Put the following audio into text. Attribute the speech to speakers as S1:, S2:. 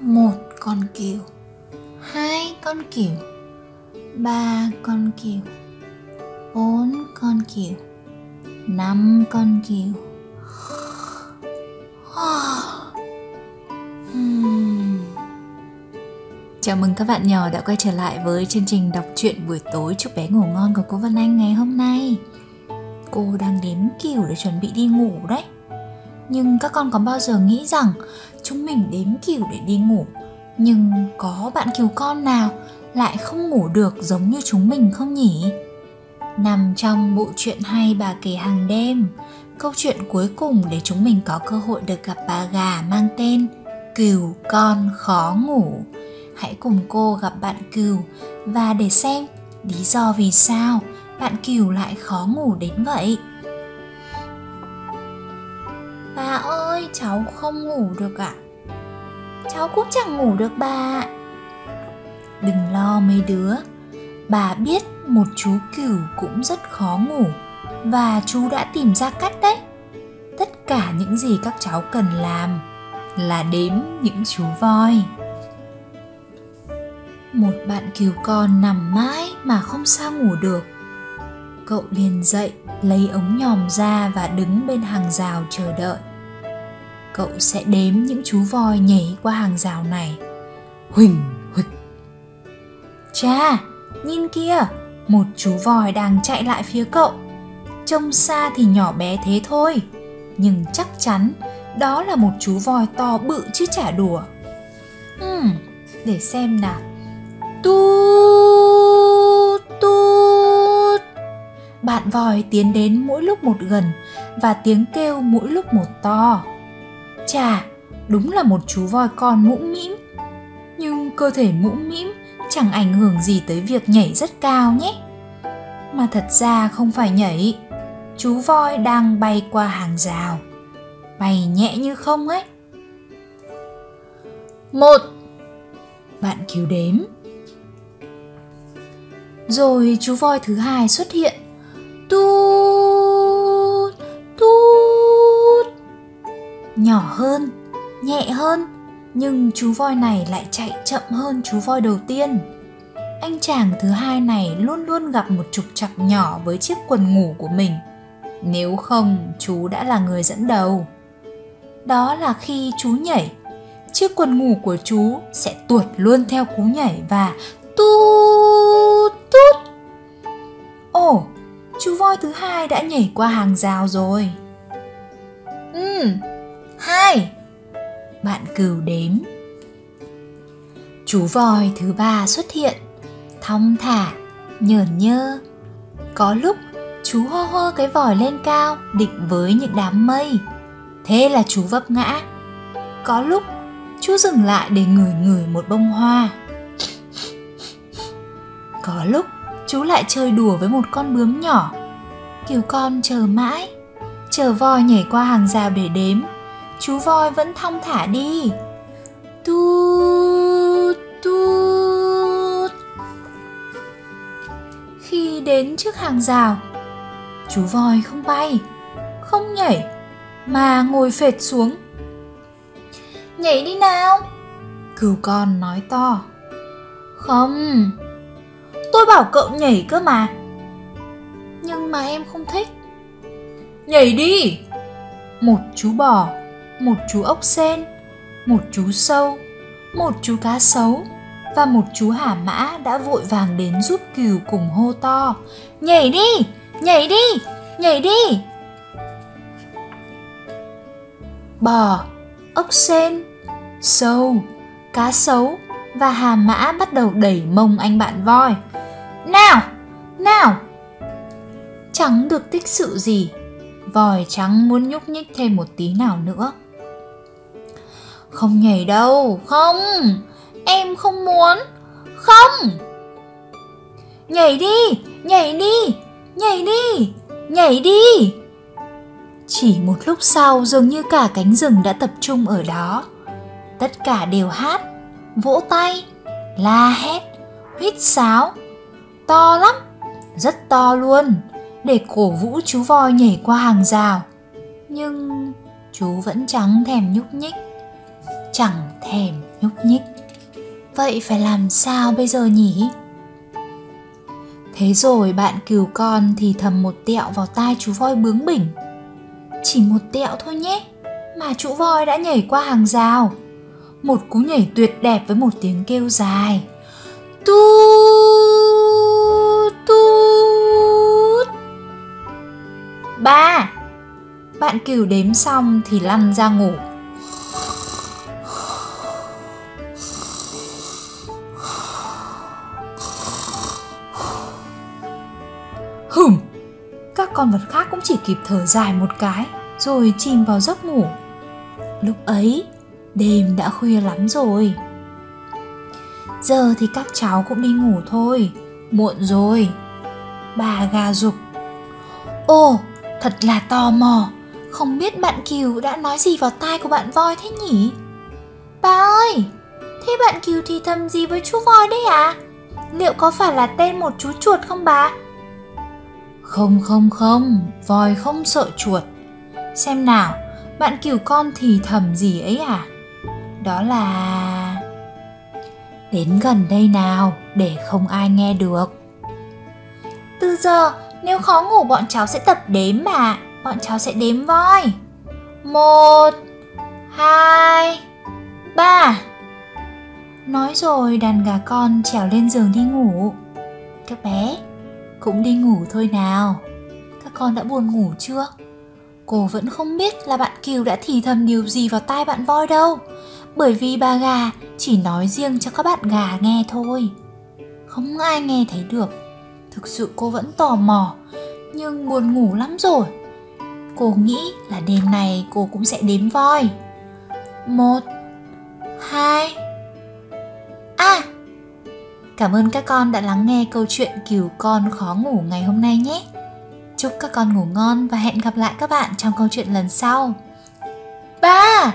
S1: một con kiều, hai con kiều, ba con kiều, bốn con kiều, năm con kiều. Hmm. Chào mừng các bạn nhỏ đã quay trở lại với chương trình đọc truyện buổi tối chúc bé ngủ ngon của cô Vân Anh ngày hôm nay. Cô đang đếm kiều để chuẩn bị đi ngủ đấy. Nhưng các con có bao giờ nghĩ rằng chúng mình đếm cừu để đi ngủ nhưng có bạn cừu con nào lại không ngủ được giống như chúng mình không nhỉ? Nằm trong bộ truyện hay bà kể hàng đêm, câu chuyện cuối cùng để chúng mình có cơ hội được gặp bà gà mang tên Cừu con khó ngủ. Hãy cùng cô gặp bạn cừu và để xem lý do vì sao bạn cừu lại khó ngủ đến vậy. Bà ơi, cháu không ngủ được ạ. À? Cháu cũng chẳng ngủ được bà Đừng lo mấy đứa, bà biết một chú cừu cũng rất khó ngủ và chú đã tìm ra cách đấy. Tất cả những gì các cháu cần làm là đếm những chú voi. Một bạn cừu con nằm mãi mà không sao ngủ được. Cậu liền dậy, lấy ống nhòm ra và đứng bên hàng rào chờ đợi cậu sẽ đếm những chú voi nhảy qua hàng rào này. Huỳnh huỳnh. Cha nhìn kia một chú voi đang chạy lại phía cậu. Trông xa thì nhỏ bé thế thôi nhưng chắc chắn đó là một chú voi to bự chứ chả đùa. Hmm, để xem nào. Tút tút. Bạn voi tiến đến mỗi lúc một gần và tiếng kêu mỗi lúc một to. Chà, đúng là một chú voi con mũm mĩm. Nhưng cơ thể mũm mĩm chẳng ảnh hưởng gì tới việc nhảy rất cao nhé. Mà thật ra không phải nhảy, chú voi đang bay qua hàng rào. Bay nhẹ như không ấy. Một Bạn cứu đếm Rồi chú voi thứ hai xuất hiện nhỏ hơn, nhẹ hơn, nhưng chú voi này lại chạy chậm hơn chú voi đầu tiên. Anh chàng thứ hai này luôn luôn gặp một trục trặc nhỏ với chiếc quần ngủ của mình. Nếu không, chú đã là người dẫn đầu. Đó là khi chú nhảy, chiếc quần ngủ của chú sẽ tuột luôn theo cú nhảy và tút tút. Ồ, chú voi thứ hai đã nhảy qua hàng rào rồi. Ừ hai, bạn cừu đếm. Chú voi thứ ba xuất hiện, thong thả nhởn nhơ. Có lúc, chú hô hô cái vòi lên cao, định với những đám mây. Thế là chú vấp ngã. Có lúc, chú dừng lại để ngửi ngửi một bông hoa. Có lúc, chú lại chơi đùa với một con bướm nhỏ. Kiểu con chờ mãi, chờ voi nhảy qua hàng rào để đếm chú voi vẫn thong thả đi. Tút tút khi đến trước hàng rào, chú voi không bay, không nhảy, mà ngồi phệt xuống. Nhảy đi nào, cừu con nói to. Không, tôi bảo cậu nhảy cơ mà. Nhưng mà em không thích. Nhảy đi, một chú bò một chú ốc sen, một chú sâu, một chú cá sấu và một chú hà mã đã vội vàng đến giúp cừu cùng hô to, nhảy đi nhảy đi nhảy đi! Bò, ốc sen, sâu, cá sấu và hà mã bắt đầu đẩy mông anh bạn voi. Nào nào! Chẳng được tích sự gì, vòi trắng muốn nhúc nhích thêm một tí nào nữa không nhảy đâu, không, em không muốn, không. Nhảy đi, nhảy đi, nhảy đi, nhảy đi. Chỉ một lúc sau dường như cả cánh rừng đã tập trung ở đó. Tất cả đều hát, vỗ tay, la hét, huýt sáo. To lắm, rất to luôn, để cổ vũ chú voi nhảy qua hàng rào. Nhưng chú vẫn trắng thèm nhúc nhích chẳng thèm nhúc nhích. Vậy phải làm sao bây giờ nhỉ? Thế rồi bạn cừu con thì thầm một tẹo vào tai chú voi bướng bỉnh. Chỉ một tẹo thôi nhé, mà chú voi đã nhảy qua hàng rào. Một cú nhảy tuyệt đẹp với một tiếng kêu dài. Tu tu ba, bạn cừu đếm xong thì lăn ra ngủ. Hửm, các con vật khác cũng chỉ kịp thở dài một cái, rồi chìm vào giấc ngủ. Lúc ấy, đêm đã khuya lắm rồi. Giờ thì các cháu cũng đi ngủ thôi, muộn rồi. Bà gà dục ồ thật là tò mò, không biết bạn kiều đã nói gì vào tai của bạn voi thế nhỉ? Bà ơi, thế bạn kiều thì thầm gì với chú voi đấy à liệu có phải là tên một chú chuột không bà? Không không không, voi không sợ chuột. Xem nào, bạn cừu con thì thầm gì ấy à đó là đến gần đây nào, để không ai nghe được. Từ giờ, nếu khó ngủ, bọn cháu sẽ tập đếm mà. Bọn cháu sẽ đếm voi. Một, hai, ba. Nói rồi, đàn gà con trèo lên giường đi ngủ. Các bé cũng đi ngủ thôi nào. Các con đã buồn ngủ chưa? Cô vẫn không biết là bạn kiều đã thì thầm điều gì vào tai bạn voi đâu. Bởi vì bà gà chỉ nói riêng cho các bạn gà nghe thôi. Không ai nghe thấy được. Thực sự cô vẫn tò mò, nhưng buồn ngủ lắm rồi. Cô nghĩ là đêm này cô cũng sẽ đếm voi. Một, hai cảm ơn các con đã lắng nghe câu chuyện cừu con khó ngủ ngày hôm nay nhé. Chúc các con ngủ ngon và hẹn gặp lại các bạn trong câu chuyện lần sau. Ba!